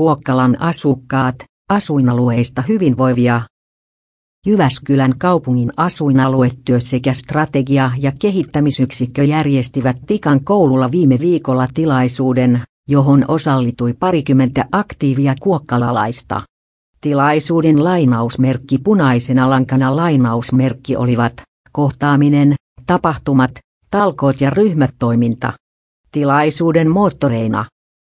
Kuokkalan asukkaat, asuinalueista hyvinvoivia. Jyväskylän kaupungin asuinaluetyö sekä strategia- ja kehittämisyksikkö järjestivät Tikan koululla viime viikolla tilaisuuden, johon osallitui parikymmentä aktiivia kuokkalalaista. Tilaisuuden lainausmerkki punaisena lankana lainausmerkki olivat kohtaaminen, tapahtumat, talkoot ja ryhmätoiminta. Tilaisuuden moottoreina